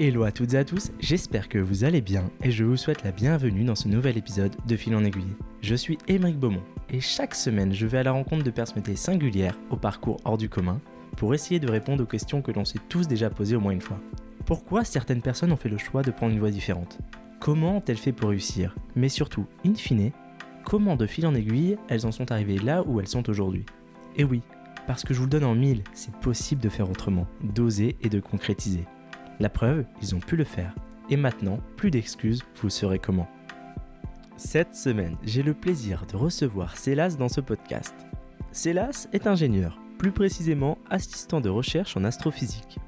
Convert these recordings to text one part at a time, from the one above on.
Hello à toutes et à tous, j'espère que vous allez bien et je vous souhaite la bienvenue dans ce nouvel épisode de Fil en aiguille. Je suis Émeric Beaumont et chaque semaine je vais à la rencontre de personnalités singulières au parcours hors du commun pour essayer de répondre aux questions que l'on s'est tous déjà posées au moins une fois. Pourquoi certaines personnes ont fait le choix de prendre une voie différente? Comment ont-elles fait pour réussir? Mais surtout, in fine, comment de fil en aiguille elles en sont arrivées là où elles sont aujourd'hui? Et oui, parce que je vous le donne en mille, c'est possible de faire autrement, d'oser et de concrétiser. La preuve, ils ont pu le faire. Et maintenant, plus d'excuses, vous saurez comment. Cette semaine, j'ai le plaisir de recevoir Célas dans ce podcast. Célas est ingénieur, plus précisément assistant de recherche en astrophysique.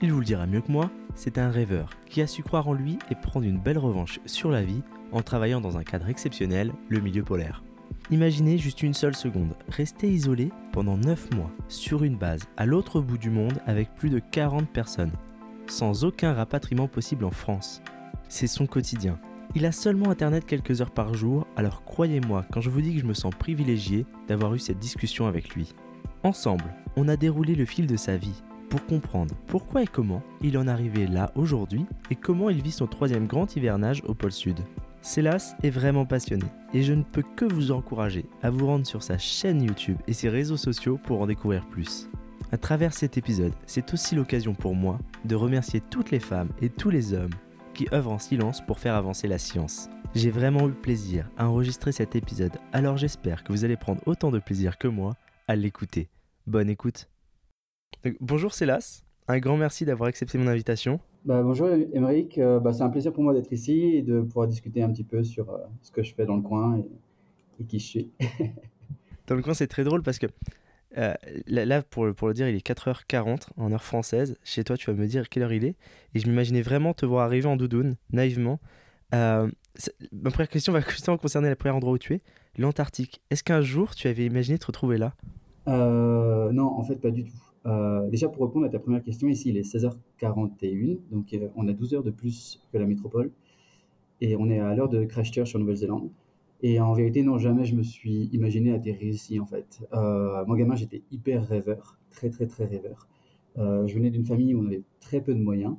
Il vous le dira mieux que moi, c'est un rêveur qui a su croire en lui et prendre une belle revanche sur la vie en travaillant dans un cadre exceptionnel, le milieu polaire. Imaginez juste une seule seconde, rester isolé pendant 9 mois sur une base à l'autre bout du monde avec plus de 40 personnes sans aucun rapatriement possible en France. C'est son quotidien. Il a seulement Internet quelques heures par jour, alors croyez-moi quand je vous dis que je me sens privilégié d'avoir eu cette discussion avec lui. Ensemble, on a déroulé le fil de sa vie pour comprendre pourquoi et comment il en est arrivé là aujourd'hui et comment il vit son troisième grand hivernage au pôle sud. Célas est vraiment passionné et je ne peux que vous encourager à vous rendre sur sa chaîne YouTube et ses réseaux sociaux pour en découvrir plus. À travers cet épisode, c'est aussi l'occasion pour moi de remercier toutes les femmes et tous les hommes qui œuvrent en silence pour faire avancer la science. J'ai vraiment eu plaisir à enregistrer cet épisode, alors j'espère que vous allez prendre autant de plaisir que moi à l'écouter. Bonne écoute. bonjour Célas, un grand merci d'avoir accepté mon invitation. Bah, bonjour Émeric, euh, bah, c'est un plaisir pour moi d'être ici et de pouvoir discuter un petit peu sur euh, ce que je fais dans le coin et, et qui je suis. dans le coin c'est très drôle parce que euh, là, pour, le dire, il est 4h40 en heure française. Chez toi, tu vas me dire quelle heure il est. Et je m'imaginais vraiment te voir arriver en doudoune, naïvement. Euh, ma première question va justement concerner le premier endroit où tu es, l'Antarctique. Est-ce qu'un jour, tu avais imaginé te retrouver là? Euh, Non, en fait, pas du tout. déjà, pour répondre à ta première question, ici, il est 16h41. Donc, on a 12 heures de plus que la métropole. Et on est à l'heure de Christchurch en Nouvelle-Zélande. Et en vérité, non, jamais je me suis imaginé atterrir ici, en fait. Euh, moi, gamin, j'étais hyper rêveur, très, très, très rêveur. Euh, je venais d'une famille où on avait très peu de moyens,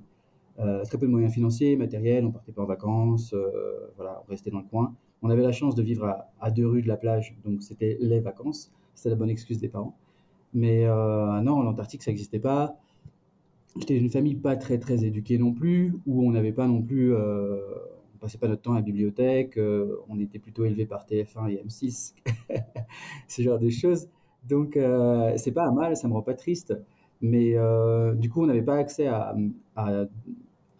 euh, très peu de moyens financiers, matériels, on partait pas en vacances, euh, voilà, on restait dans le coin. On avait la chance de vivre à, à deux rues de la plage, donc c'était les vacances, c'était la bonne excuse des parents. Mais non, l'Antarctique, ça n'existait pas. J'étais d'une famille pas très, très éduquée non plus, où on n'avait pas non plus on passait pas notre temps à la bibliothèque, euh, on était plutôt élevé par TF1 et M6, ce genre de choses. Donc euh, c'est pas mal, ça me rend pas triste, mais euh, du coup on n'avait pas accès à,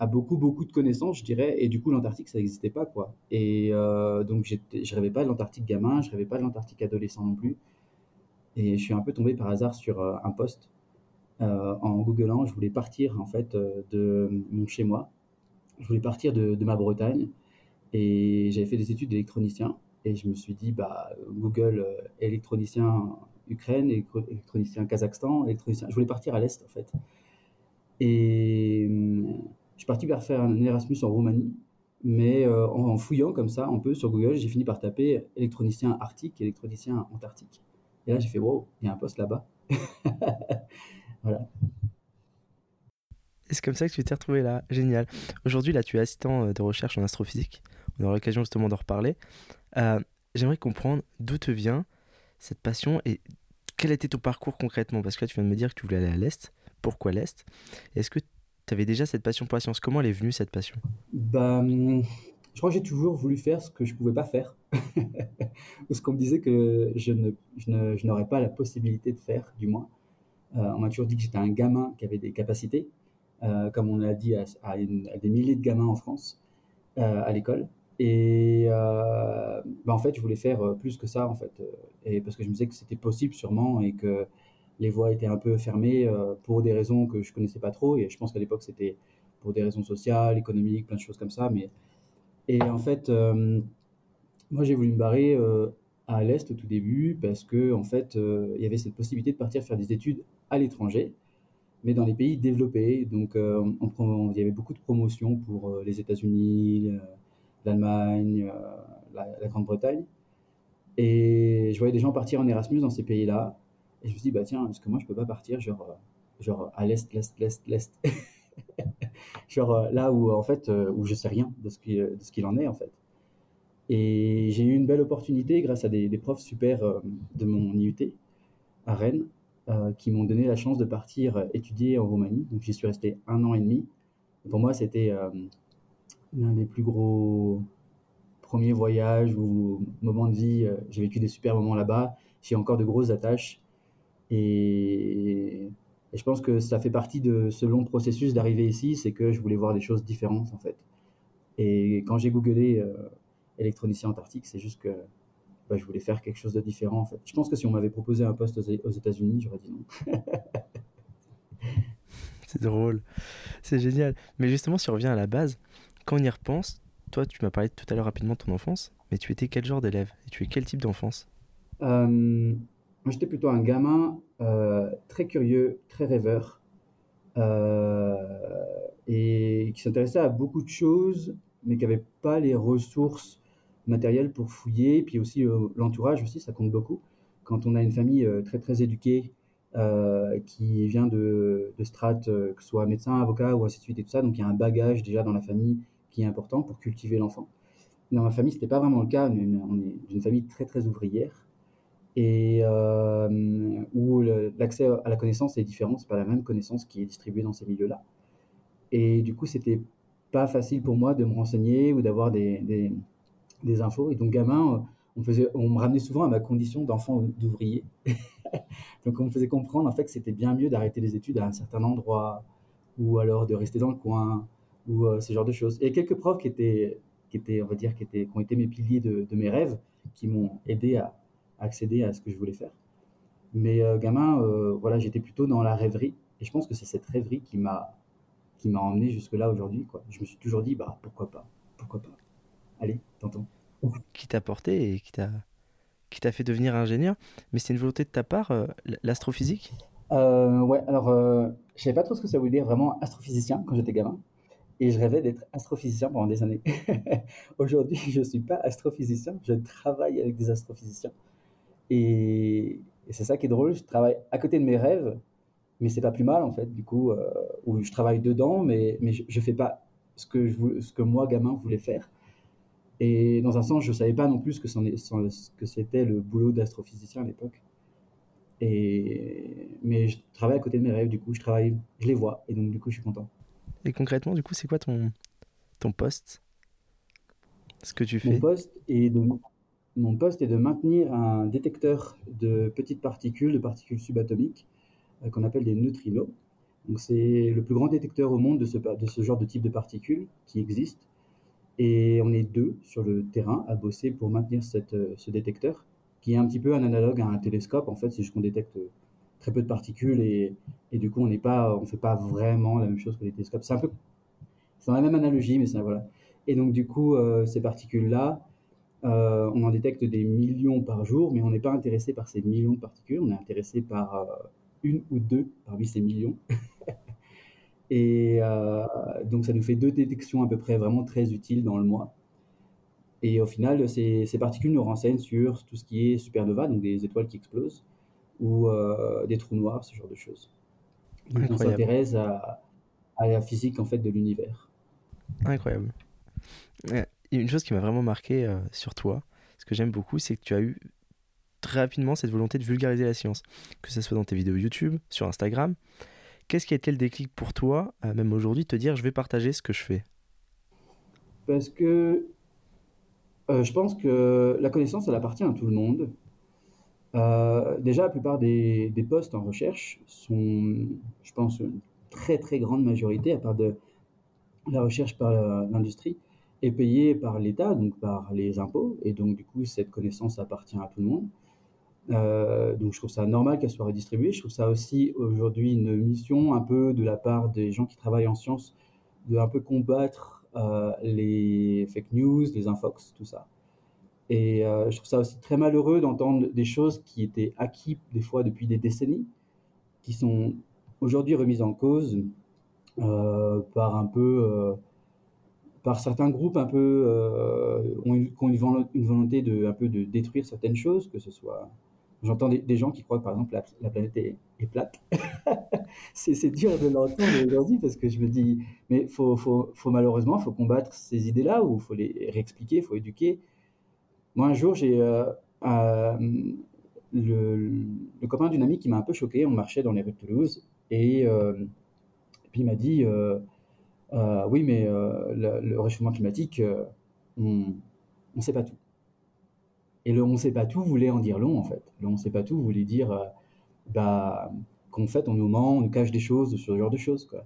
beaucoup beaucoup de connaissances, je dirais, et du coup l'Antarctique ça n'existait pas quoi. Et euh, donc je rêvais pas de l'Antarctique gamin, je rêvais pas de l'Antarctique adolescent non plus. Et je suis un peu tombé par hasard sur un poste en googlant, je voulais partir en fait de mon chez moi je voulais partir de, ma Bretagne et j'avais fait des études d'électronicien et je me suis dit bah Google euh, électronicien Ukraine, électronicien Kazakhstan, électronicien. Je voulais partir à l'est en fait. Et euh, je suis parti vers faire un Erasmus en Roumanie, mais euh, en, en, fouillant comme ça un peu sur Google, j'ai fini par taper électronicien arctique, électronicien antarctique. Et là j'ai fait wow, il y a un poste là-bas. voilà. C'est comme ça que tu t'es retrouvé là. Génial. Aujourd'hui, là, tu es assistant euh, de recherche en astrophysique. On aura l'occasion justement d'en reparler. Euh, J'aimerais comprendre d'où te vient cette passion et quel était ton parcours concrètement? Parce que là, tu viens de me dire que tu voulais aller à l'Est. Pourquoi l'Est? Est-ce que tu avais déjà cette passion pour la science? Comment elle est venue, cette passion? Bah, Je crois que j'ai toujours voulu faire ce que je ne pouvais pas faire. Ou ce qu'on me disait que je n'aurais je pas la possibilité de faire, du moins. Euh, on m'a toujours dit que j'étais un gamin qui avait des capacités euh, comme on l'a dit, à, des milliers de gamins en France euh, à l'école. Et euh, bah en fait, je voulais faire plus que ça, en fait, et parce que je me disais que c'était possible sûrement et que les voies étaient un peu fermées pour des raisons que je connaissais pas trop. Et je pense qu'à l'époque, c'était pour des raisons sociales, économiques, plein de choses comme ça. Mais et en fait, moi, j'ai voulu me barrer à l'est au tout début parce que en fait, il y avait cette possibilité de partir faire des études à l'étranger mais dans les pays développés. Donc, euh, il y avait beaucoup de promotions pour euh, les États-Unis, euh, l'Allemagne, la, Grande-Bretagne. Et je voyais des gens partir en Erasmus dans ces pays-là. Et je me suis dit, bah tiens, est-ce que moi je peux pas partir genre, genre à l'Est, l'Est, l'Est, l'Est genre là où en fait où je sais rien de ce qu'il en est en fait. Et j'ai eu une belle opportunité grâce à des, profs super de mon IUT à Rennes qui m'ont donné la chance de partir étudier en Roumanie. Donc j'y suis resté un an et demi. pour moi, c'était l'un des plus gros premiers voyages ou moments de vie. J'ai vécu des super moments là-bas. J'ai encore de grosses attaches. Et, je pense que ça fait partie de ce long processus d'arriver ici, c'est que je voulais voir des choses différentes en fait. Et quand j'ai googlé euh, électronicien antarctique, c'est juste que bah, je voulais faire quelque chose de différent en fait. Je pense que si on m'avait proposé un poste aux, États-Unis, j'aurais dit non. c'est drôle, c'est génial. Mais justement, si on revient à la base, quand on y repense, toi, tu m'as parlé tout à l'heure rapidement de ton enfance, mais tu étais quel genre d'élève et tu es quel type d'enfance? Euh, moi, j'étais plutôt un gamin euh, très curieux, très rêveur, euh, et qui s'intéressait à beaucoup de choses, mais qui n'avait pas les ressources matérielles pour fouiller. Puis aussi, euh, l'entourage aussi, ça compte beaucoup. Quand on a une famille très, très éduquée, qui vient de, de strates, que ce soit médecin, avocat ou ainsi de suite et tout ça, donc il y a un bagage déjà dans la famille qui est important pour cultiver l'enfant. Dans ma famille, ce n'était pas vraiment le cas. On est d'une famille très, très ouvrière et euh, où l'accès à la connaissance est différent, c'est pas la même connaissance qui est distribuée dans ces milieux-là. Et du coup, c'était pas facile pour moi de me renseigner ou d'avoir des, infos. Et donc, gamin, on, faisait, on me ramenait souvent à ma condition d'enfant d'ouvrier. donc, on me faisait comprendre en fait que c'était bien mieux d'arrêter les études à un certain endroit ou alors de rester dans le coin ou euh, ce genre de choses. Et quelques profs qui étaient, qui étaient, on va dire, qui, étaient, qui ont été mes piliers de, mes rêves, qui m'ont aidé à, accéder à ce que je voulais faire. Mais euh, gamin, euh, voilà, j'étais plutôt dans la rêverie. Et je pense que c'est cette rêverie qui m'a qui m'a emmené jusque là aujourd'hui. Je me suis toujours dit, bah pourquoi pas, pourquoi pas. Allez, tentons. Qui t'a porté et qui t'a qui t'a fait devenir ingénieur. Mais c'est une volonté de ta part, euh, l'astrophysique? Ouais, alors je savais pas trop ce que ça voulait dire vraiment astrophysicien quand j'étais gamin. Et je rêvais d'être astrophysicien pendant des années. Aujourd'hui, je ne suis pas astrophysicien, je travaille avec des astrophysiciens. Et, c'est ça qui est drôle, je travaille à côté de mes rêves, mais c'est pas plus mal en fait, du coup, euh, où je travaille dedans, mais, mais je, ne fais pas ce que, je, ce que moi, gamin, voulais faire. Et dans un sens, je savais pas non plus que, que c'était le boulot d'astrophysicien à l'époque. Et, mais je travaille à côté de mes rêves, du coup, je travaille, je les vois, et donc du coup, je suis content. Et concrètement, du coup, c'est quoi ton, ton poste? Ce que tu fais? Mon poste est de, mon poste est de maintenir un détecteur de petites particules, de particules subatomiques, euh, qu'on appelle des neutrinos. Donc c'est le plus grand détecteur au monde de ce, de ce genre de type de particules qui existe. Et on est deux sur le terrain à bosser pour maintenir euh, ce détecteur, qui est un petit peu un analogue à un télescope. En fait, c'est juste qu'on détecte très peu de particules et, du coup, on n'est pas, on fait pas vraiment la même chose que les télescopes. C'est un peu, c'est la même analogie, mais ça voilà. Et donc, du coup, euh, ces particules-là, euh, on en détecte des millions par jour, mais on n'est pas intéressé par ces millions de particules, on est intéressé par euh, une ou deux parmi ces millions. et euh, donc ça nous fait deux détections à peu près vraiment très utiles dans le mois. Et au final, ces, particules nous renseignent sur tout ce qui est supernova, donc des étoiles qui explosent, ou des trous noirs, ce genre de choses. Donc on s'intéresse à, à, la physique en fait de l'univers. Incroyable une chose qui m'a vraiment marqué euh, sur toi, ce que j'aime beaucoup, c'est que tu as eu très rapidement cette volonté de vulgariser la science, que ce soit dans tes vidéos YouTube, sur Instagram. Qu'est-ce qui a été le déclic pour toi, euh, même aujourd'hui, te dire je vais partager ce que je fais? Parce que euh, je pense que la connaissance, elle appartient à tout le monde. déjà, la plupart des, des, postes en recherche sont, je pense, une très très grande majorité, à part de la recherche par l'industrie, est payé par l'État, donc par les impôts, et donc du coup cette connaissance appartient à tout le monde. Euh, donc je trouve ça normal qu'elle soit redistribuée. Je trouve ça aussi aujourd'hui une mission un peu de la part des gens qui travaillent en sciences de un peu combattre euh, les fake news, les infox, tout ça. Et euh, je trouve ça aussi très malheureux d'entendre des choses qui étaient acquises des fois depuis des décennies, qui sont aujourd'hui remises en cause par un peu par certains groupes un peu euh, ont une, qui ont une, volonté un peu de détruire certaines choses, que ce soit j'entends des, gens qui croient par exemple la, planète est, plate. c'est dur de l'entendre aujourd'hui parce que je me dis, mais faut, faut, faut malheureusement, faut combattre ces idées-là ou faut les réexpliquer, faut éduquer. Moi, un jour, j'ai euh, le, le, copain d'une amie qui m'a un peu choqué. On marchait dans les rues de Toulouse et, et puis il m'a dit, oui, mais le, le, réchauffement climatique, on ne sait pas tout. Et le on ne sait pas tout voulait en dire long, en fait. Le on sait pas tout voulait dire euh, bah, qu'en fait, on nous ment, on nous cache des choses ce genre de choses. Quoi.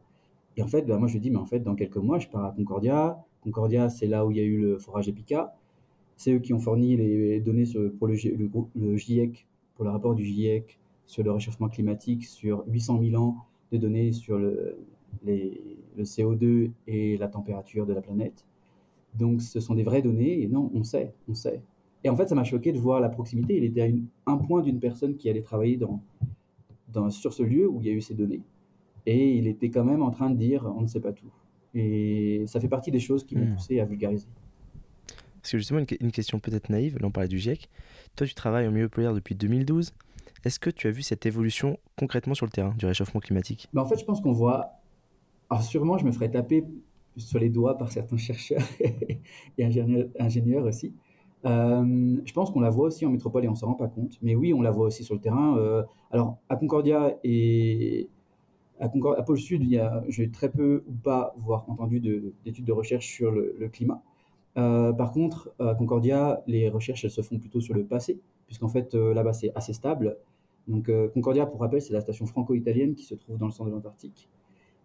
Et en fait, bah, moi, je dis, mais en fait, dans quelques mois, je pars à Concordia. Concordia, c'est là où il y a eu le forage Epica. C'est eux qui ont fourni les données pour le, GIEC, pour le rapport du GIEC sur le réchauffement climatique, sur 800 000 ans de données sur le, le CO2 et la température de la planète. Donc, ce sont des vraies données, et non, on sait, on sait. Et en fait, ça m'a choqué de voir la proximité. Il était à un point d'une personne qui allait travailler dans, dans, sur ce lieu où il y a eu ces données. Et il était quand même en train de dire on ne sait pas tout. Et ça fait partie des choses qui m'ont hmm. poussé à vulgariser. Parce que justement, une, question peut-être naïve, là on parlait du GIEC. Toi, tu travailles au milieu polaire depuis 2012. Est-ce que tu as vu cette évolution concrètement sur le terrain du réchauffement climatique? Ben, En fait, je pense qu'on voit. Alors, sûrement, je me ferais taper sur les doigts par certains chercheurs et ingénieurs, ingénieurs aussi. Euh, je pense qu'on la voit aussi en métropole et on s'en rend pas compte. Mais oui, on la voit aussi sur le terrain. Euh, alors, à Concordia et à, à Pôle Sud, j'ai très peu ou pas, voire entendu d'études de, recherche sur le, climat. Euh, par contre, à Concordia, les recherches, se font plutôt sur le passé, puisqu'en fait, là-bas, c'est assez stable. Donc, Concordia, pour rappel, c'est la station franco-italienne qui se trouve dans le centre de l'Antarctique.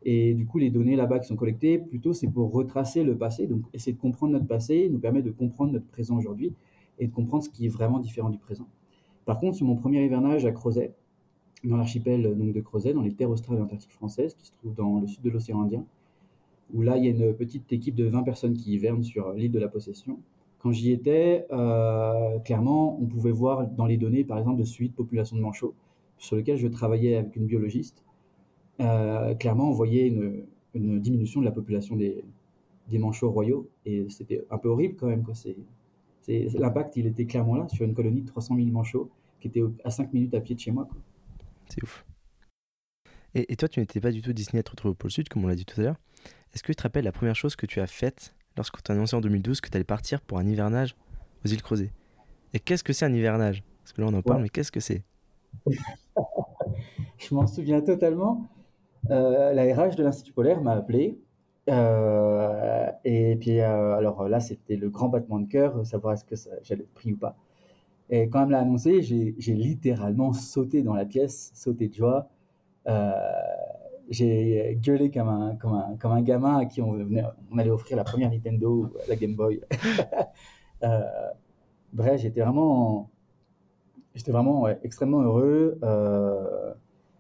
Et du coup, les données là-bas qui sont collectées, plutôt, c'est pour retracer le passé. Donc, essayer de comprendre notre passé nous permet de comprendre notre présent aujourd'hui et de comprendre ce qui est vraiment différent du présent. Par contre, sur mon premier hivernage à Crozet, dans l'archipel de Crozet, dans les terres australes et antarctiques françaises, qui se trouvent dans le sud de l'océan Indien, où là, il y a une petite équipe de 20 personnes qui hivernent sur l'île de la Possession. Quand j'y étais, euh, clairement, on pouvait voir dans les données, par exemple, de suite population de manchots, sur lequel je travaillais avec une biologiste, clairement, on voyait une, diminution de la population des, des manchots royaux, et c'était un peu horrible quand même. L'impact, il était clairement là, sur une colonie de 300 000 manchots, qui était à 5 minutes à pied de chez moi. C'est ouf. Et, toi, tu n'étais pas du tout destiné à te retrouver au pôle sud, comme on l'a dit tout à l'heure. Est-ce que tu te rappelles la première chose que tu as faite lorsqu'on t'a annoncé en 2012 que tu allais partir pour un hivernage aux îles Crozet Et qu'est-ce que c'est un hivernage? Parce que là, on en parle, mais qu'est-ce que c'est? Je m'en souviens totalement. Euh, la RH de l'Institut polaire m'a appelé. Euh, et puis, euh, alors là, c'était le grand battement de cœur, savoir est-ce que j'allais être pris ou pas. Et quand elle me l'a annoncé, j'ai littéralement sauté dans la pièce, sauté de joie. j'ai gueulé comme un, comme, un, comme un gamin à qui on, allait offrir la première Nintendo, la Game Boy. bref, j'étais vraiment, j'étais vraiment extrêmement heureux.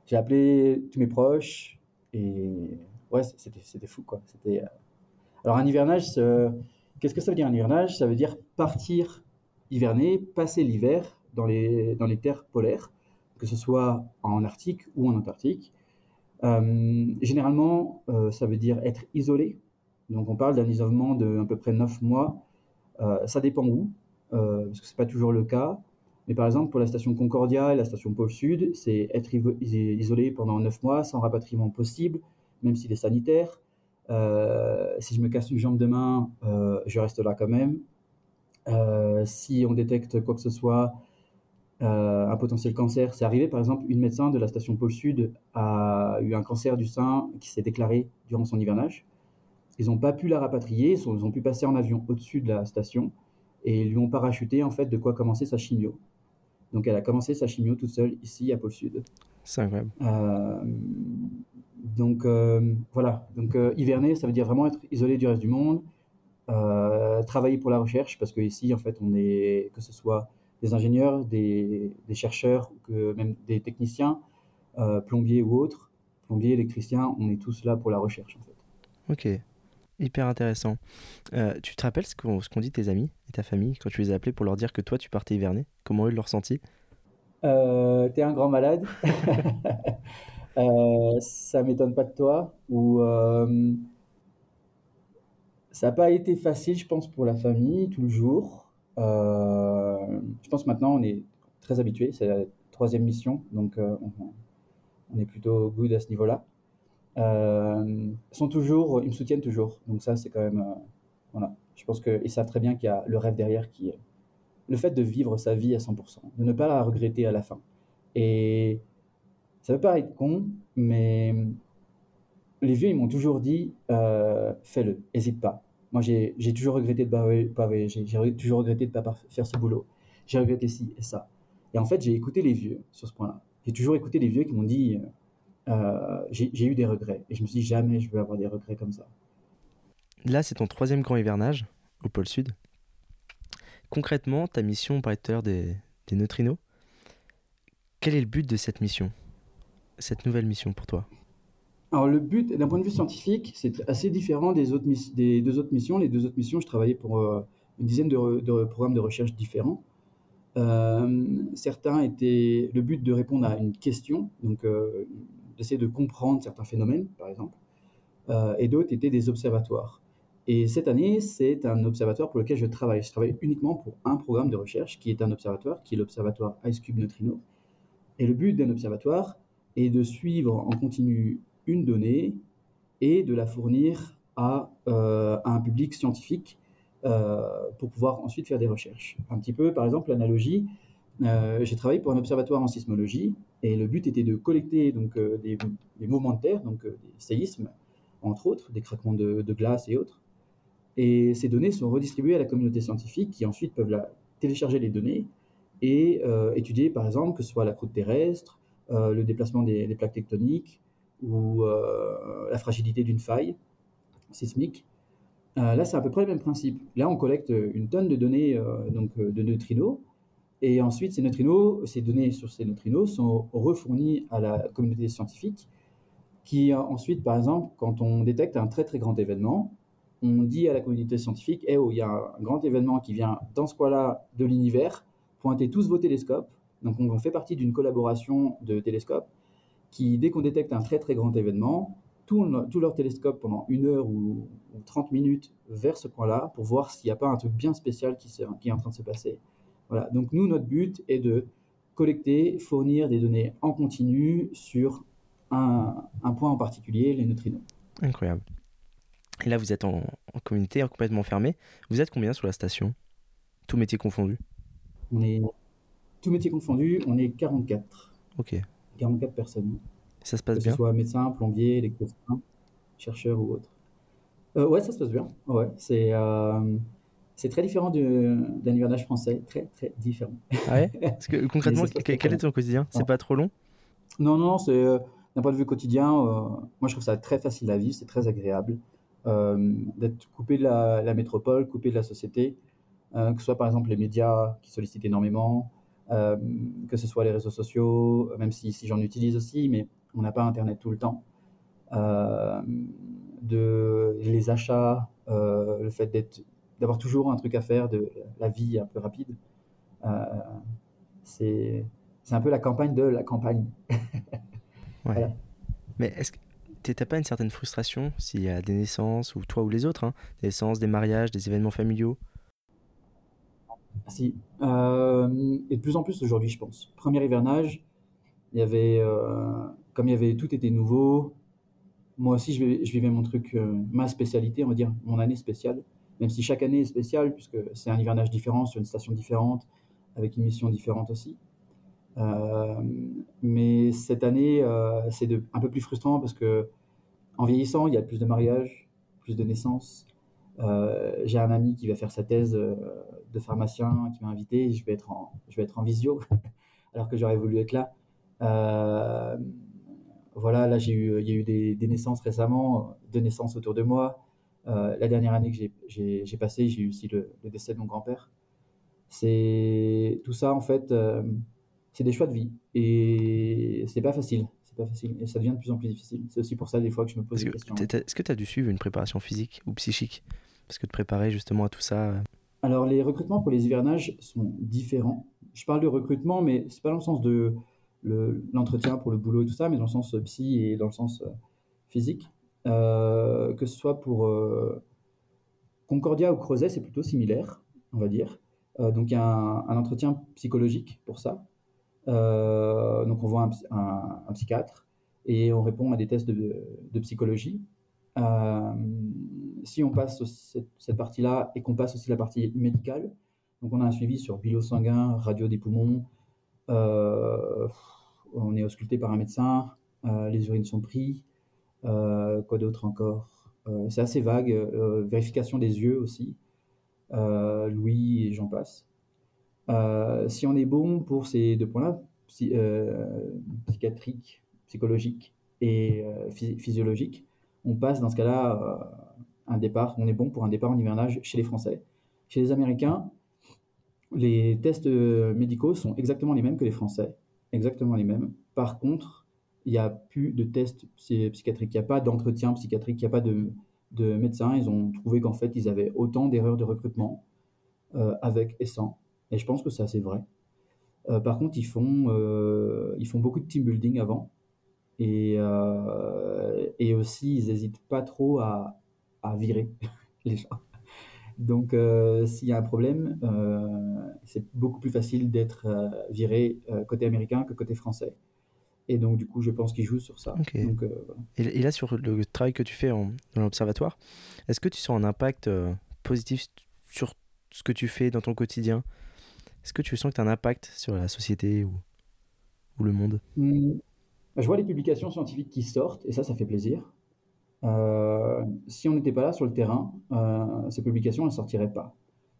j'ai appelé tous mes proches, et ouais, c'était fou, quoi. C'était. Euh, alors, un hivernage, qu'est-ce que ça veut dire un hivernage? Ça veut dire partir hiverner, passer l'hiver dans les, dans les terres polaires, que ce soit en Arctique ou en Antarctique. Euh, généralement, euh, ça veut dire être isolé. Donc, on parle d'un isolement de à peu près 9 mois. ça dépend où, parce que ce n'est pas toujours le cas. Mais par exemple, pour la station Concordia et la station Pôle Sud, c'est être isolé pendant 9 mois sans rapatriement possible, même s'il est sanitaire. Euh, si je me casse une jambe demain, euh, je reste là quand même. Euh, si on détecte quoi que ce soit, un potentiel cancer, c'est arrivé par exemple, une médecin de la station Pôle Sud a eu un cancer du sein qui s'est déclaré durant son hivernage. Ils n'ont pas pu la rapatrier, ils ont pu passer en avion au-dessus de la station et ils lui ont parachuté en fait de quoi commencer sa chimio. Donc elle a commencé sa chimio toute seule ici à Pôle Sud. C'est incroyable. Euh, donc euh, voilà, donc euh, hiverner, ça veut dire vraiment être isolé du reste du monde, travailler pour la recherche, parce que ici en fait on est, que ce soit des ingénieurs, des, des chercheurs, que même des techniciens, plombiers ou autres, plombiers, électriciens, on est tous là pour la recherche en fait. Ok, hyper intéressant. tu te rappelles ce qu'ont dit tes amis et ta famille quand tu les as appelés pour leur dire que toi tu partais hiverner? Comment eux l'ont ressenti? Euh, T'es un grand malade. euh, ça m'étonne pas de toi. Ou euh, ça n'a pas été facile, je pense, pour la famille tout le jour. Euh, je pense maintenant on est très habitué. C'est la troisième mission, donc euh, on est plutôt good à ce niveau-là. Sont toujours, ils me soutiennent toujours. Donc ça, c'est quand même, voilà. Je pense qu'ils savent très bien qu'il y a le rêve derrière qui est le fait de vivre sa vie à 100%, de ne pas la regretter à la fin. Et ça peut paraître con, mais les vieux, ils m'ont toujours dit euh, fais-le, n'hésite pas. Moi, j'ai toujours regretté de ne pas voyager, j'ai toujours regretté de pas faire ce boulot, j'ai regretté ci et ça. Et en fait, j'ai écouté les vieux sur ce point-là. J'ai toujours écouté les vieux qui m'ont dit euh, j'ai eu des regrets. Et je me suis dit jamais je veux avoir des regrets comme ça. Là, c'est ton troisième grand hivernage au pôle Sud. Concrètement, ta mission être des, des neutrinos, quel est le but de cette mission Cette nouvelle mission pour toi? Alors le but, d'un point de vue scientifique, c'est assez différent des, autres, des deux autres missions. Les deux autres missions, je travaillais pour euh, une dizaine de, programmes de recherche différents. Euh, certains étaient le but de répondre à une question, donc euh, d'essayer de comprendre certains phénomènes, par exemple, et d'autres étaient des observatoires. Et cette année, c'est un observatoire pour lequel je travaille. Je travaille uniquement pour un programme de recherche qui est un observatoire, qui est l'observatoire Ice Cube Neutrino. Et le but d'un observatoire est de suivre en continu une donnée et de la fournir à, euh, un public scientifique euh, pour pouvoir ensuite faire des recherches. Un petit peu, par exemple, l'analogie, euh, j'ai travaillé pour un observatoire en sismologie et le but était de collecter donc, des, mouvements de terre, donc des séismes, entre autres, des craquements de, glace et autres. Et ces données sont redistribuées à la communauté scientifique qui ensuite peuvent télécharger les données et étudier, par exemple, que ce soit la croûte terrestre, le déplacement des, plaques tectoniques, ou euh, la fragilité d'une faille sismique. Euh, là, c'est à peu près le même principe. Là, on collecte une tonne de données euh, donc, de neutrinos, et ensuite, ces neutrinos, ces données sur ces neutrinos sont refournies à la communauté scientifique, qui ensuite, par exemple, quand on détecte un très très grand événement, on dit à la communauté scientifique, eh oh, il y a un grand événement qui vient dans ce coin-là de l'univers, pointez tous vos télescopes. Donc on fait partie d'une collaboration de télescopes qui, dès qu'on détecte un très très grand événement, tournent tout leur télescope pendant une heure ou, 30 minutes vers ce coin-là pour voir s'il n'y a pas un truc bien spécial qui, est en train de se passer. Voilà. Donc nous, notre but est de collecter, fournir des données en continu sur un, un point en particulier, les neutrinos. Incroyable. Et là, vous êtes en, communauté complètement fermée. Vous êtes combien sur la station? Tout métier confondu? On est tout métier confondu, on est 44. Ok. 44 personnes. Ça se passe bien Que ce soit médecin, plombier, électricien, chercheur ou autre. Euh, ouais, ça se passe bien. Ouais, c'est euh, c'est très différent d'un hivernage français, très très différent. Ah ouais? Parce que concrètement, quel est ton quotidien? C'est pas trop long? Non, non, c'est euh, d'un point de vue quotidien. moi, je trouve ça très facile à vivre, c'est très agréable d'être coupé de la, la, métropole, coupé de la société, que ce soit par exemple les médias qui sollicitent énormément, euh, que ce soit les réseaux sociaux, même si, si j'en utilise aussi, mais on n'a pas Internet tout le temps. Euh, de les achats, euh, le fait d'être, d'avoir toujours un truc à faire, de la vie un peu rapide. c'est, c'est un peu la campagne de la campagne. ouais. Mais est-ce que tu n'as pas une certaine frustration s'il y a des naissances, ou toi ou les autres, hein, des naissances, des mariages, des événements familiaux? Si. Euh, et de plus en plus aujourd'hui, je pense. Premier hivernage, il y avait, euh, comme il y avait, tout était nouveau. Moi aussi, je, vivais mon truc, euh, ma spécialité, on va dire, mon année spéciale. Même si chaque année est spéciale, puisque c'est un hivernage différent sur une station différente, avec une mission différente aussi. mais cette année, c'est un peu plus frustrant parce que en vieillissant, il y a plus de mariages, plus de naissances. Euh, j'ai un ami qui va faire sa thèse euh, de pharmacien qui m'a invité. Je vais être en, je vais être en visio, alors que j'aurais voulu être là. Euh, voilà, là, eu, il y a eu des, naissances récemment, deux naissances autour de moi. La dernière année que j'ai passée, j'ai eu aussi le, décès de mon grand-père. C'est tout ça, en fait, c'est des choix de vie. Et c'est pas facile. C'est pas facile. Et ça devient de plus en plus difficile. C'est aussi pour ça, des fois, que je me pose des questions. Est-ce que tu as dû suivre une préparation physique ou psychique? Parce que de préparer justement à tout ça euh. Alors, les recrutements pour les hivernages sont différents. Je parle de recrutement, mais c'est pas dans le sens de l'entretien pour le boulot et tout ça, mais dans le sens euh, psy et dans le sens euh, que ce soit pour Concordia ou Creuset, c'est plutôt similaire, on va dire. donc, il y a un, entretien psychologique pour ça. donc, on voit un, psychiatre et on répond à des tests de, psychologie. si on passe cette, partie-là et qu'on passe aussi la partie médicale, donc on a un suivi sur bilan sanguin, radio des poumons, on est ausculté par un médecin, les urines sont prises, quoi d'autre encore? C'est assez vague, vérification des yeux aussi, Louis et j'en passe. Euh, si on est bon pour ces deux points-là, euh, psychiatrique, psychologique et euh, physiologique, on passe dans ce cas-là un départ, on est bon pour un départ en hivernage chez les Français. Chez les Américains, les tests médicaux sont exactement les mêmes que les Français, exactement les mêmes. Par contre, il n'y a plus de tests psychiatriques, il n'y a pas d'entretien psychiatrique, il n'y a pas de, de médecins. Ils ont trouvé qu'en fait, ils avaient autant d'erreurs de recrutement avec et sans. Et je pense que c'est assez vrai. Euh, par contre, ils font, euh, ils font beaucoup de team building avant. Et, euh, et aussi, ils n'hésitent pas trop à, à virer les gens. Donc, s'il y a un problème, c'est beaucoup plus facile d'être viré côté américain que côté français. Et donc, du coup, je pense qu'ils jouent sur ça. Donc, et, là, sur le travail que tu fais en, dans l'observatoire, est-ce que tu sens un impact positif sur ce que tu fais dans ton quotidien? Est-ce que tu sens que tu as un impact sur la société ou, ou le monde? Mmh. Je vois les publications scientifiques qui sortent, et ça, ça fait plaisir. Euh, si on n'était pas là sur le terrain, euh, ces publications ne sortiraient pas.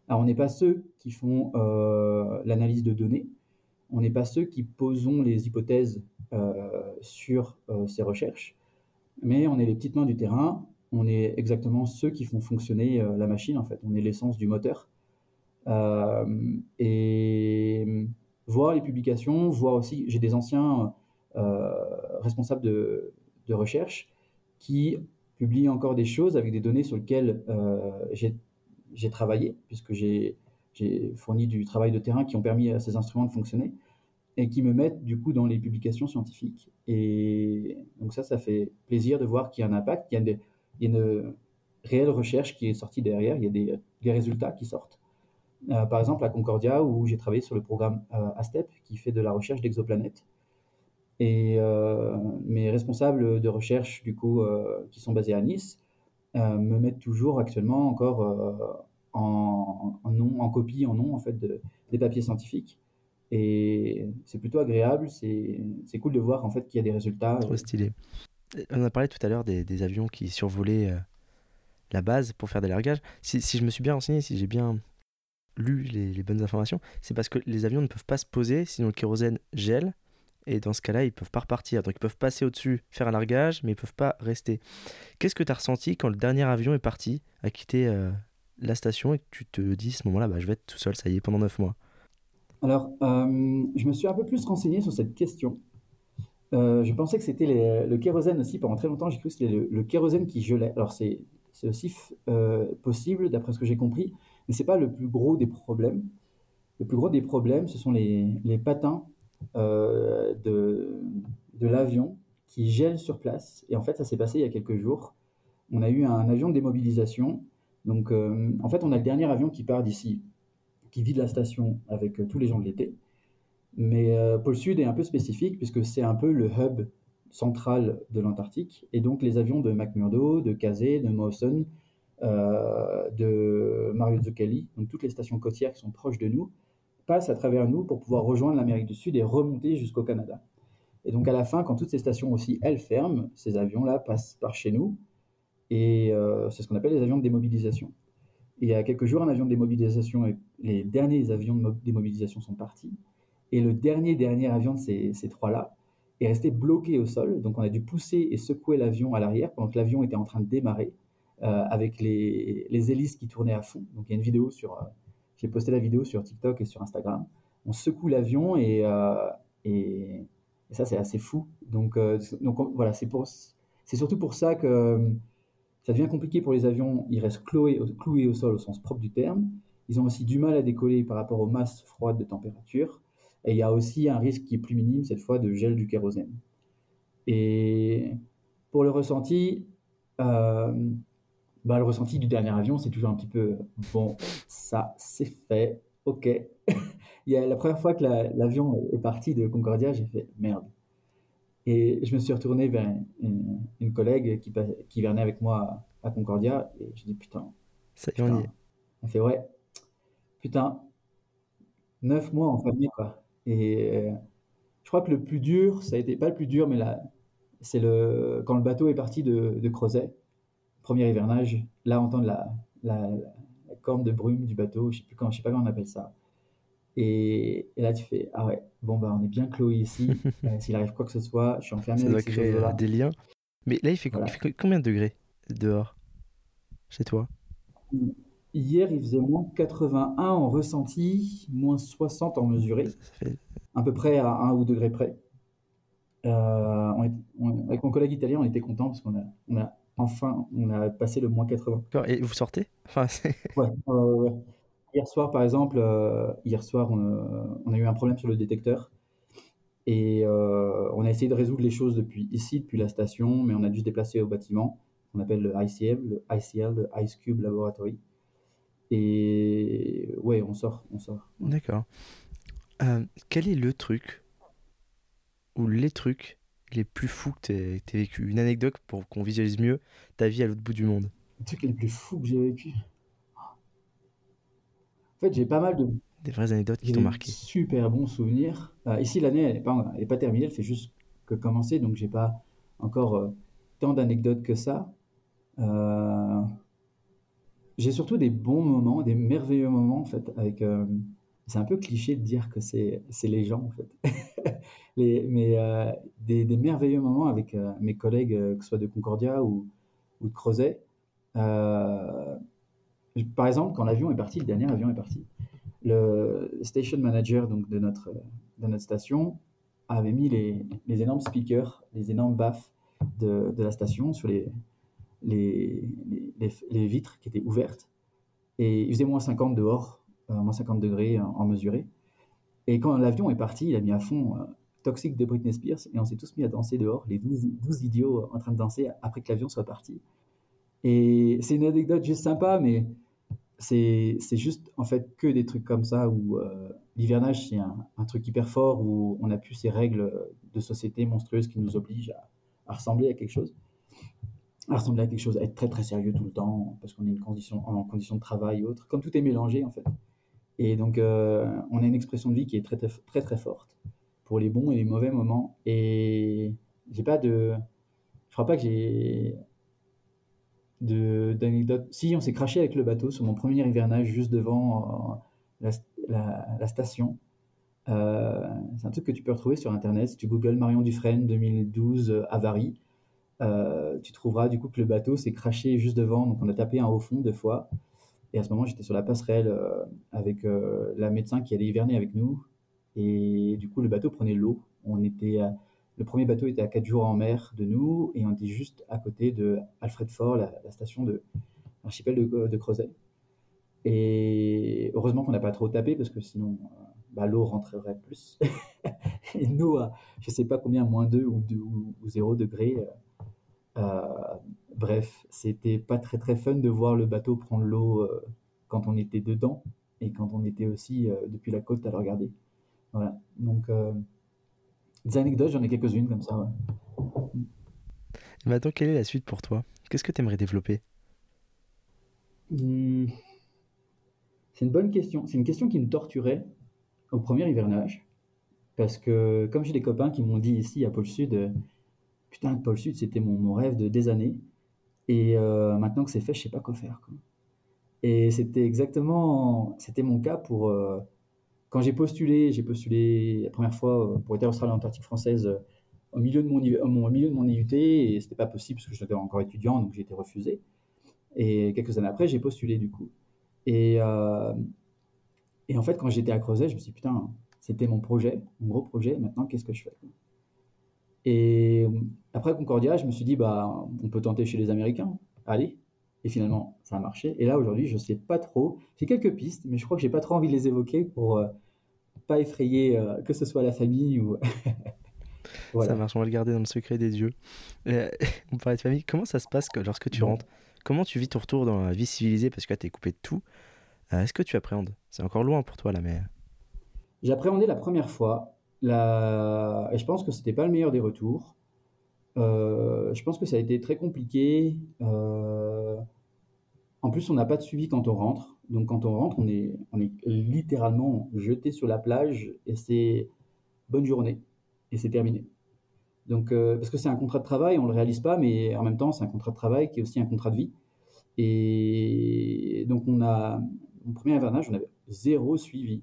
Alors, on n'est pas ceux qui font euh, l'analyse de données, on n'est pas ceux qui posons les hypothèses sur ces recherches, mais on est les petites mains du terrain, on est exactement ceux qui font fonctionner la machine, en fait. On est l'essence du moteur. Euh, et voir les publications, voir aussi, j'ai des anciens euh, responsables de, de, recherche qui publient encore des choses avec des données sur lesquelles euh, j'ai travaillé, puisque j'ai fourni du travail de terrain qui ont permis à ces instruments de fonctionner et qui me mettent du coup dans les publications scientifiques. Et donc ça, ça fait plaisir de voir qu'il y a un impact, qu'il y, a une réelle recherche qui est sortie derrière, il y a des, des résultats qui sortent. Euh, par exemple, à Concordia, où j'ai travaillé sur le programme euh, ASTEP, qui fait de la recherche d'exoplanètes. Et euh, mes responsables de recherche, du coup, qui sont basés à Nice, me mettent toujours actuellement encore en, nom, en copie, en nom, en fait, de, des papiers scientifiques. Et c'est plutôt agréable, c'est cool de voir, en fait, qu'il y a des résultats. Trop stylé. On a parlé tout à l'heure des, des, avions qui survolaient la base pour faire des largages. Si, si, je me suis bien renseigné, si j'ai bien lu les, bonnes informations, c'est parce que les avions ne peuvent pas se poser, sinon le kérosène gèle. Et dans ce cas-là, ils peuvent pas repartir. Donc ils peuvent passer au-dessus, faire un largage, mais ils peuvent pas rester. Qu'est-ce que tu as ressenti quand le dernier avion est parti, a quitté euh, la station et que tu te dis à ce moment-là, bah, je vais être tout seul, ça y est, pendant 9 mois Alors, euh, je me suis un peu plus renseigné sur cette question. Euh, je pensais que c'était le kérosène aussi. Pendant très longtemps, j'ai cru que c'était le, kérosène qui gelait. Alors c'est aussi possible, d'après ce que j'ai compris. Mais ce n'est pas le plus gros des problèmes. Le plus gros des problèmes, ce sont les, les patins euh, de, de l'avion qui gèlent sur place. Et en fait, ça s'est passé il y a quelques jours. On a eu un avion de démobilisation. Donc, euh, en fait, on a le dernier avion qui part d'ici, qui vide la station avec euh, tous les gens de l'été. Mais Pôle Sud est un peu spécifique puisque c'est un peu le hub central de l'Antarctique. Et donc, les avions de McMurdo, de Kazé, de Mawson euh, de Mario Zucchelli, donc toutes les stations côtières qui sont proches de nous, passent à travers nous pour pouvoir rejoindre l'Amérique du Sud et remonter jusqu'au Canada. Et donc à la fin, quand toutes ces stations aussi, elles ferment, ces avions-là passent par chez nous, et euh, c'est ce qu'on appelle les avions de démobilisation. Et il y a quelques jours, un avion de démobilisation, les derniers avions de démobilisation sont partis, et le dernier dernier avion de ces, ces trois-là est resté bloqué au sol, donc on a dû pousser et secouer l'avion à l'arrière pendant que l'avion était en train de démarrer, euh, avec les, les, hélices qui tournaient à fond. Donc il y a une vidéo sur, euh, j'ai posté la vidéo sur TikTok et sur Instagram. On secoue l'avion et, et, ça c'est assez fou. Donc, donc voilà, c'est pour, c'est surtout pour ça que ça devient compliqué pour les avions. Ils restent cloués, au sol au sens propre du terme. Ils ont aussi du mal à décoller par rapport aux masses froides de température. Et il y a aussi un risque qui est plus minime, cette fois, de gel du kérosène. Et pour le ressenti, euh, bah, le ressenti du dernier avion, c'est toujours un petit peu bon, ça c'est fait, ok. Il y a la première fois que l'avion est parti de Concordia, j'ai fait merde. Et je me suis retourné vers une, collègue qui, qui venait avec moi à Concordia et je dis putain. Ça y est. Elle fait ouais, putain, neuf mois enfermé quoi. Et euh, je crois que le plus dur, ça a été pas le plus dur, mais là, c'est le quand le bateau est parti de, de Crozet, premier hivernage, là entendre la, la, la, corne de brume du bateau, je sais plus quand, je sais pas comment on appelle ça. Et, et, là, tu fais Ah ouais, bon, bah, on est bien cloué ici. Euh, s'il arrive quoi que ce soit, je suis enfermé Ça doit créer euh, des liens. Mais là, il fait, il fait combien de degrés dehors chez toi? Hier, il faisait moins 81 en ressenti, moins 60 en mesuré, à peu près à 1 ou 2 degrés près. Euh, avec mon collègue italien, on était content parce qu'on a, on a enfin on a passé le moins 80. Et vous sortez? Enfin, ouais, Hier soir, par exemple, euh, hier soir, on, a eu un problème sur le détecteur. Et euh, on a essayé de résoudre les choses depuis ici, depuis la station, mais on a dû se déplacer au bâtiment qu'on appelle le ICL, le ICL, le Ice Cube Laboratory. Et ouais, on sort, on sort. D'accord. Euh, quel est le truc ou les trucs les plus fous que tu as vécu? Une anecdote pour qu'on visualise mieux ta vie à l'autre bout du monde. Le truc les plus fous que j'ai vécu En fait, j'ai pas mal de. Des vraies anecdotes qui t'ont marqué. Super bons souvenirs. Euh, ici, l'année, elle n'est pas, elle est pas terminée, elle fait juste que commencer, donc j'ai pas encore euh, tant d'anecdotes que ça. Euh, j'ai surtout des bons moments, des merveilleux moments en fait. Avec, euh, c'est un peu cliché de dire que c'est, les gens en fait, les, mais euh, des, des, merveilleux moments avec mes collègues, que ce soit de Concordia ou, ou de Crozet. Par exemple, quand l'avion est parti, le dernier avion est parti, le station manager donc de notre de notre station avait mis les, les énormes speakers, les énormes baffes de, de la station sur les les, les, vitres qui étaient ouvertes. Et il faisait moins 50 dehors, euh, moins 50 degrés en, mesuré. Et quand l'avion est parti, il a mis à fond euh, Toxic de Britney Spears et on s'est tous mis à danser dehors, les 12, 12 idiots en train de danser après que l'avion soit parti. Et c'est une anecdote juste sympa, mais c'est juste en fait que des trucs comme ça où euh, l'hivernage c'est un, truc hyper fort où on a plus ces règles de société monstrueuses qui nous obligent à, à ressembler à quelque chose ressembler à quelque chose, à être très très sérieux tout le temps, parce qu'on est une condition, en condition de travail ou autre, comme tout est mélangé en fait. Et donc euh, on a une expression de vie qui est très très très, très forte pour les bons et les mauvais moments. Et j'ai pas de, je crois pas que j'ai d'anecdotes. Si on s'est craché avec le bateau sur mon premier hivernage juste devant euh, la, la, station. Euh, c'est un truc que tu peux retrouver sur internet. Si tu googles Marion Dufresne 2012 avarie, euh, tu trouveras du coup que le bateau s'est craché juste devant, donc on a tapé un haut fond deux fois. Et à ce moment, j'étais sur la passerelle avec la médecin qui allait hiverner avec nous. Et du coup, le bateau prenait l'eau. On était, le premier bateau était à 4 jours en mer de nous et on était juste à côté de Alfred Fort, la, station de l'archipel de, de, Crozet. Et heureusement qu'on n'a pas trop tapé parce que sinon, bah, l'eau rentrerait plus. et nous, à, je sais pas combien, moins 2 ou, 2, ou 0 degrés, euh, bref, c'était pas très très fun de voir le bateau prendre l'eau euh, quand on était dedans et quand on était aussi euh, depuis la côte à le regarder. Voilà. Donc, des anecdotes, j'en ai quelques-unes comme ça. Maintenant, quelle est la suite pour toi? Qu'est-ce que tu aimerais développer? Mmh. C'est une bonne question. C'est une question qui me torturait au premier hivernage. Parce que, comme j'ai des copains qui m'ont dit ici à Pôle Sud, putain, le pôle sud, c'était mon, mon, rêve de des années. Et euh, maintenant que c'est fait, je sais pas quoi faire. Quoi. Et c'était exactement, c'était mon cas pour euh, quand j'ai postulé, j'ai postulé la première fois euh, pour être australienne Antarctique française au milieu de mon, milieu de mon IUT et c'était pas possible parce que j'étais encore étudiant, donc j'ai été refusé. Et quelques années après, j'ai postulé du coup. Et, et en fait, quand j'étais à Creuset, je me suis dit, putain, c'était mon projet, mon gros projet, maintenant qu'est-ce que je fais? Et après Concordia, je me suis dit, bah, on peut tenter chez les Américains. Allez. Et finalement, ça a marché. Et là, aujourd'hui, je ne sais pas trop. J'ai quelques pistes, mais je crois que j'ai pas trop envie de les évoquer pour euh, pas effrayer euh, que ce soit la famille ou. Ça marche, on va le garder dans le secret des dieux. Euh, on parlait de famille. Comment ça se passe que, lorsque tu rentres? Comment tu vis ton retour dans la vie civilisée? Parce que tu es coupé de tout. Est-ce que tu appréhendes? C'est encore loin pour toi là, mais. J'ai appréhendé la première fois la... Et je pense que c'était pas le meilleur des retours. Euh, je pense que ça a été très compliqué. Euh, en plus, on n'a pas de suivi quand on rentre. Donc, quand on rentre, on est, littéralement jeté sur la plage et c'est bonne journée et c'est terminé. Donc, euh, parce que c'est un contrat de travail, on ne le réalise pas, mais en même temps, c'est un contrat de travail qui est aussi un contrat de vie. Et donc, on a, mon premier hivernage, on avait zéro suivi.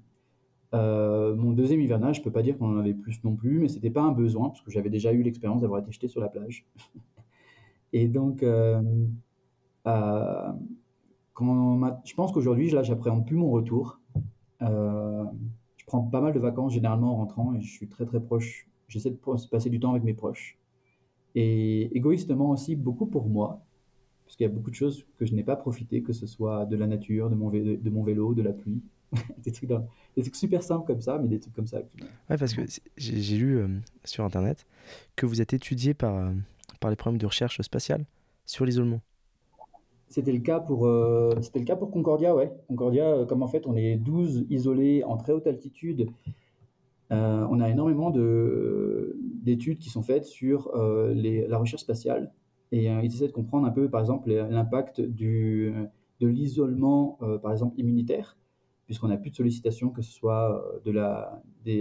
Euh, mon deuxième hivernage, je peux pas dire qu'on en avait plus non plus, mais c'était pas un besoin, parce que j'avais déjà eu l'expérience d'avoir été jeté sur la plage. et donc, euh, euh, quand je pense qu'aujourd'hui, là, j'appréhende plus mon retour. je prends pas mal de vacances généralement en rentrant et je suis très très proche. J'essaie de passer du temps avec mes proches. Et égoïstement aussi, beaucoup pour moi, parce qu'il y a beaucoup de choses que je n'ai pas profité, que ce soit de la nature, de mon vélo, de, la pluie, des, trucs des, trucs super simples comme ça, mais des trucs comme ça. Ouais, parce que j'ai lu euh, sur Internet que vous êtes étudié par, euh, par les programmes de recherche spatiale sur l'isolement. C'était le cas pour euh, c'était le cas pour Concordia, ouais. Concordia, comme en fait on est 12 isolés en très haute altitude, on a énormément de d'études qui sont faites sur la recherche spatiale et ils essaient de comprendre un peu, par exemple, l'impact de l'isolement, par exemple immunitaire puisqu'on n'a plus de sollicitations, que ce soit euh, de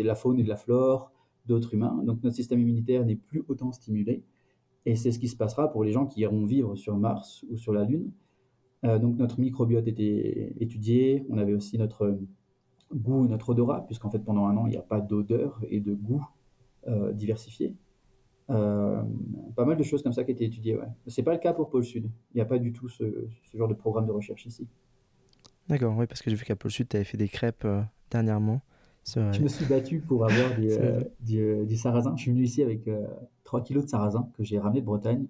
la faune et de la flore, d'autres humains. Donc notre système immunitaire n'est plus autant stimulé. Et c'est ce qui se passera pour les gens qui iront vivre sur Mars ou sur la Lune. Euh, donc notre microbiote était étudié. On avait aussi notre goût, notre odorat, puisqu'en fait pendant un an il n'y a pas d'odeur et de goût euh, diversifiés. pas mal de choses comme ça qui étaient étudiées. Ouais. C'est pas le cas pour Pôle Sud. Il n'y a pas du tout ce, ce genre de programme de recherche ici. D'accord, oui, parce que j'ai vu qu'à Pôle Sud, tu avais fait des crêpes euh, dernièrement. Je me suis battu pour avoir du, euh, euh, du, sarrasin. Je suis venu ici avec 3 kilos de sarrasin que j'ai ramené de Bretagne.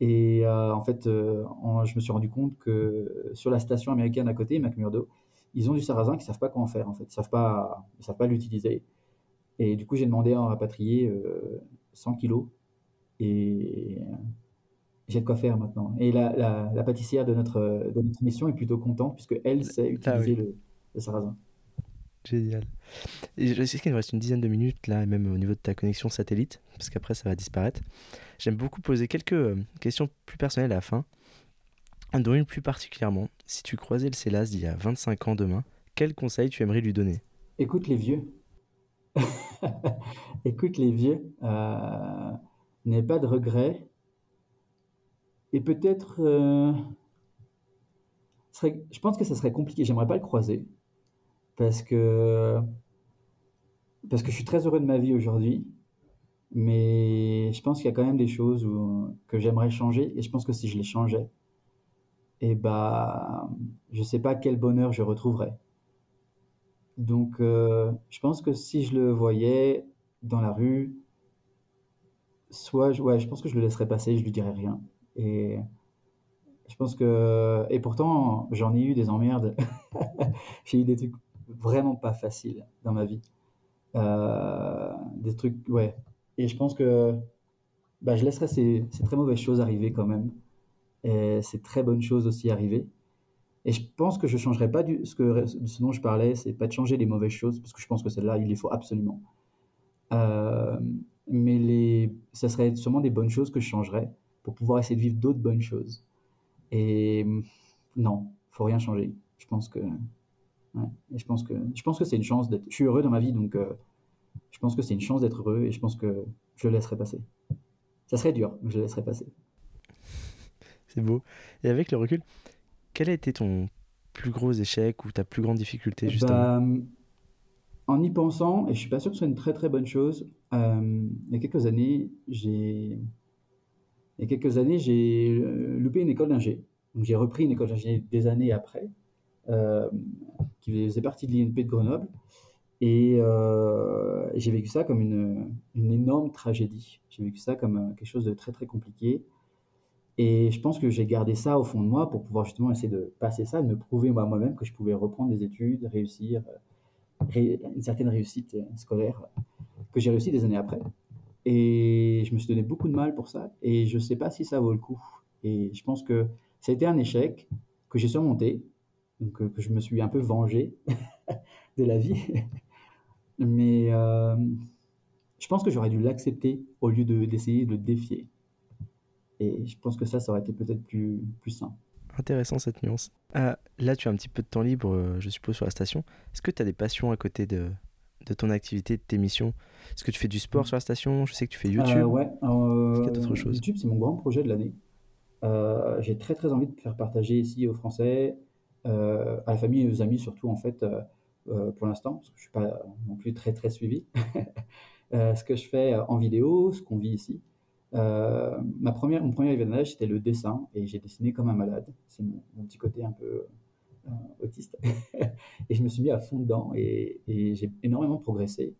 Et en fait, je me suis rendu compte que sur la station américaine à côté, McMurdo, ils ont du sarrasin qui ne savent pas quoi en faire. En fait. Ils ne savent pas, savent pas l'utiliser. Et du coup, j'ai demandé à en rapatrier 100 kilos. Et j'ai de quoi faire maintenant. Et la, la, pâtissière de notre, de notre mission est plutôt contente puisque elle sait ah utiliser le, sarrasin. Génial. Et je sais qu'il nous reste une dizaine de minutes là, même au niveau de ta connexion satellite, parce qu'après ça va disparaître. J'aime beaucoup poser quelques euh, questions plus personnelles à la fin, dont une plus particulièrement. Si tu croisais le Célas d'il y a 25 ans demain, quel conseil tu aimerais lui donner? Écoute les vieux. Écoute les vieux. Euh, N'aie pas de regrets et peut-être, euh, je pense que ça serait compliqué. J'aimerais pas le croiser parce que parce que je suis très heureux de ma vie aujourd'hui, mais je pense qu'il y a quand même des choses que j'aimerais changer. Et je pense que si je les changeais, et eh bah, je sais pas quel bonheur je retrouverais. Donc, euh, je pense que si je le voyais dans la rue, soit, ouais, je pense que je le laisserais passer, je lui dirais rien. Et je pense que. Et pourtant, j'en ai eu des emmerdes. J'ai eu des trucs vraiment pas faciles dans ma vie. Euh, des trucs. Ouais. Et je pense que bah, je laisserai ces, très mauvaises choses arriver quand même. Et ces très bonnes choses aussi arriver. Et je pense que je ne changerai pas du, ce, dont je parlais, c'est pas de changer les mauvaises choses, parce que je pense que celles-là, il les faut absolument. Euh, mais les, ça serait sûrement des bonnes choses que je changerais pour pouvoir essayer de vivre d'autres bonnes choses. Et non, faut rien changer. Je pense que, ouais, je pense que, je pense que c'est une chance d'être. Je suis heureux dans ma vie, donc euh, je pense que c'est une chance d'être heureux et je pense que je le laisserai passer. Ça serait dur, mais je le laisserai passer. c'est beau. Et avec le recul, quel a été ton plus gros échec ou ta plus grande difficulté bah, justement? En y pensant, et je suis pas sûr que ce soit une très très bonne chose, euh, il y a quelques années, j'ai il y a quelques années, j'ai euh, loupé une école d'ingé. Donc j'ai repris une école d'ingé des années après, qui faisait partie de l'INP de Grenoble. Et euh, j'ai vécu ça comme une, énorme tragédie. J'ai vécu ça comme quelque chose de très très compliqué. Et je pense que j'ai gardé ça au fond de moi pour pouvoir justement essayer de passer ça, de me prouver moi, moi-même que je pouvais reprendre des études, réussir, une certaine réussite scolaire que j'ai réussi des années après. Et je me suis donné beaucoup de mal pour ça. Et je ne sais pas si ça vaut le coup. Et je pense que été un échec que j'ai surmonté. Donc, euh, que je me suis un peu vengé de la vie. Mais euh, je pense que j'aurais dû l'accepter au lieu de, d'essayer de le défier. Et je pense que ça, ça aurait été peut-être plus, plus sain. Intéressant cette nuance. Ah, là, tu as un petit peu de temps libre, euh, je suppose, sur la station. Est-ce que tu as des passions à côté de, de ton activité, de tes missions? Est-ce que tu fais du sport sur la station? Je sais que tu fais YouTube. Euh, ouais, Est-ce qu'il y a d'autres choses? YouTube, c'est mon grand projet de l'année. Euh, j'ai très très envie de faire partager ici aux Français, à la famille et aux amis surtout en fait, pour l'instant, parce que je suis pas non plus très très suivi. ce que je fais en vidéo, ce qu'on vit ici. Euh, ma première, mon premier événement c'était le dessin et j'ai dessiné comme un malade. C'est mon, petit côté un peu euh, autiste. et je me suis mis à fond dedans et, j'ai énormément progressé.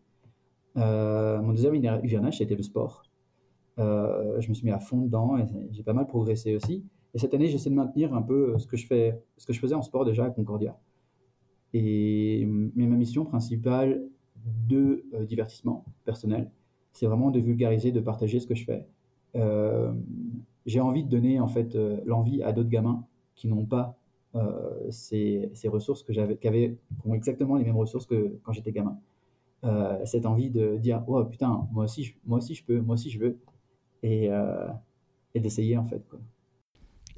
Euh, mon deuxième hivernage, c'était le sport. je me suis mis à fond dedans et j'ai pas mal progressé aussi. Et cette année, j'essaie de maintenir un peu ce que je fais, ce que je faisais en sport déjà à Concordia. Et mais ma mission principale de divertissement personnel, c'est vraiment de vulgariser, de partager ce que je fais euh, j'ai envie de donner en fait euh, l'envie à d'autres gamins qui n'ont pas euh, ces, ces, ressources que j'avais, qui, ont exactement les mêmes ressources que quand j'étais gamin. cette envie de dire oh putain moi aussi je, moi aussi je peux moi aussi je veux et, d'essayer en fait.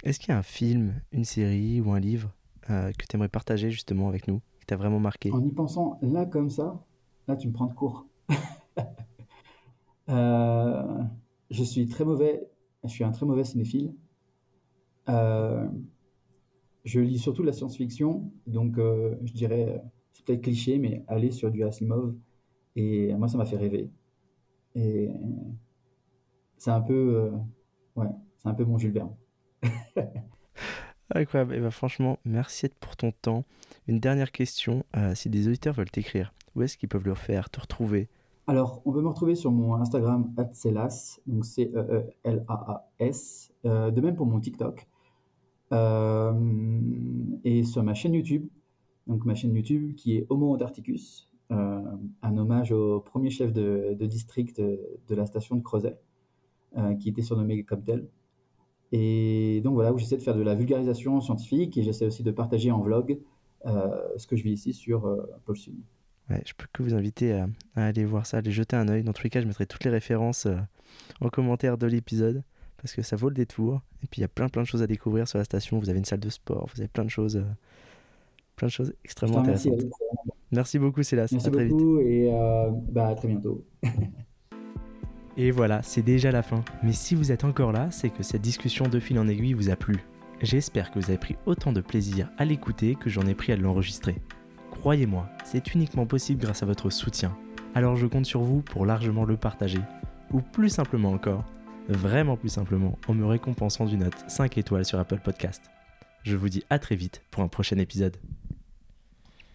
Est-ce qu'il y a un film, une série ou un livre que tu aimerais partager justement avec nous, qui t'a vraiment marqué? En y pensant là comme ça, là tu me prends de court. euh, je suis très mauvais, je suis un très mauvais cinéphile. Euh, je lis surtout la science-fiction, donc euh, je dirais, c'est peut-être cliché, mais aller sur du Asimov, et moi ça m'a fait rêver. Et c'est un peu, euh, ouais, c'est un peu mon Jules Verne. Incroyable. Et bah, franchement, merci pour ton temps. Une dernière question. si des auditeurs veulent t'écrire, où est-ce qu'ils peuvent le faire, te retrouver? Alors, on peut me retrouver sur mon Instagram, @celas, donc C-E-E-L-A-A-S. Euh, de même pour mon TikTok. Euh, et sur ma chaîne YouTube, donc ma chaîne YouTube qui est Homo Antarcticus, euh, un hommage au premier chef de, district de, la station de Crozet, qui était surnommé comme. Et donc voilà, où j'essaie de faire de la vulgarisation scientifique et j'essaie aussi de partager en vlog ce que je vis ici sur Pôle Sud. Ouais, je peux que vous inviter à, aller voir ça, à aller jeter un oeil. Dans tous les cas, je mettrai toutes les références euh, en commentaire de l'épisode parce que ça vaut le détour. Et puis il y a plein plein de choses à découvrir sur la station. Vous avez une salle de sport, vous avez plein de choses, euh, plein de choses extrêmement intéressantes. Merci, beaucoup, Célas. Merci à très beaucoup et euh, bah, à très bientôt. et voilà, c'est déjà la fin. Mais si vous êtes encore là, c'est que cette discussion de fil en aiguille vous a plu. J'espère que vous avez pris autant de plaisir à l'écouter que j'en ai pris à l'enregistrer. Croyez-moi, c'est uniquement possible grâce à votre soutien. Alors je compte sur vous pour largement le partager. Ou plus simplement encore, vraiment plus simplement, en me récompensant d'une note 5 étoiles sur Apple Podcast. Je vous dis à très vite pour un prochain épisode.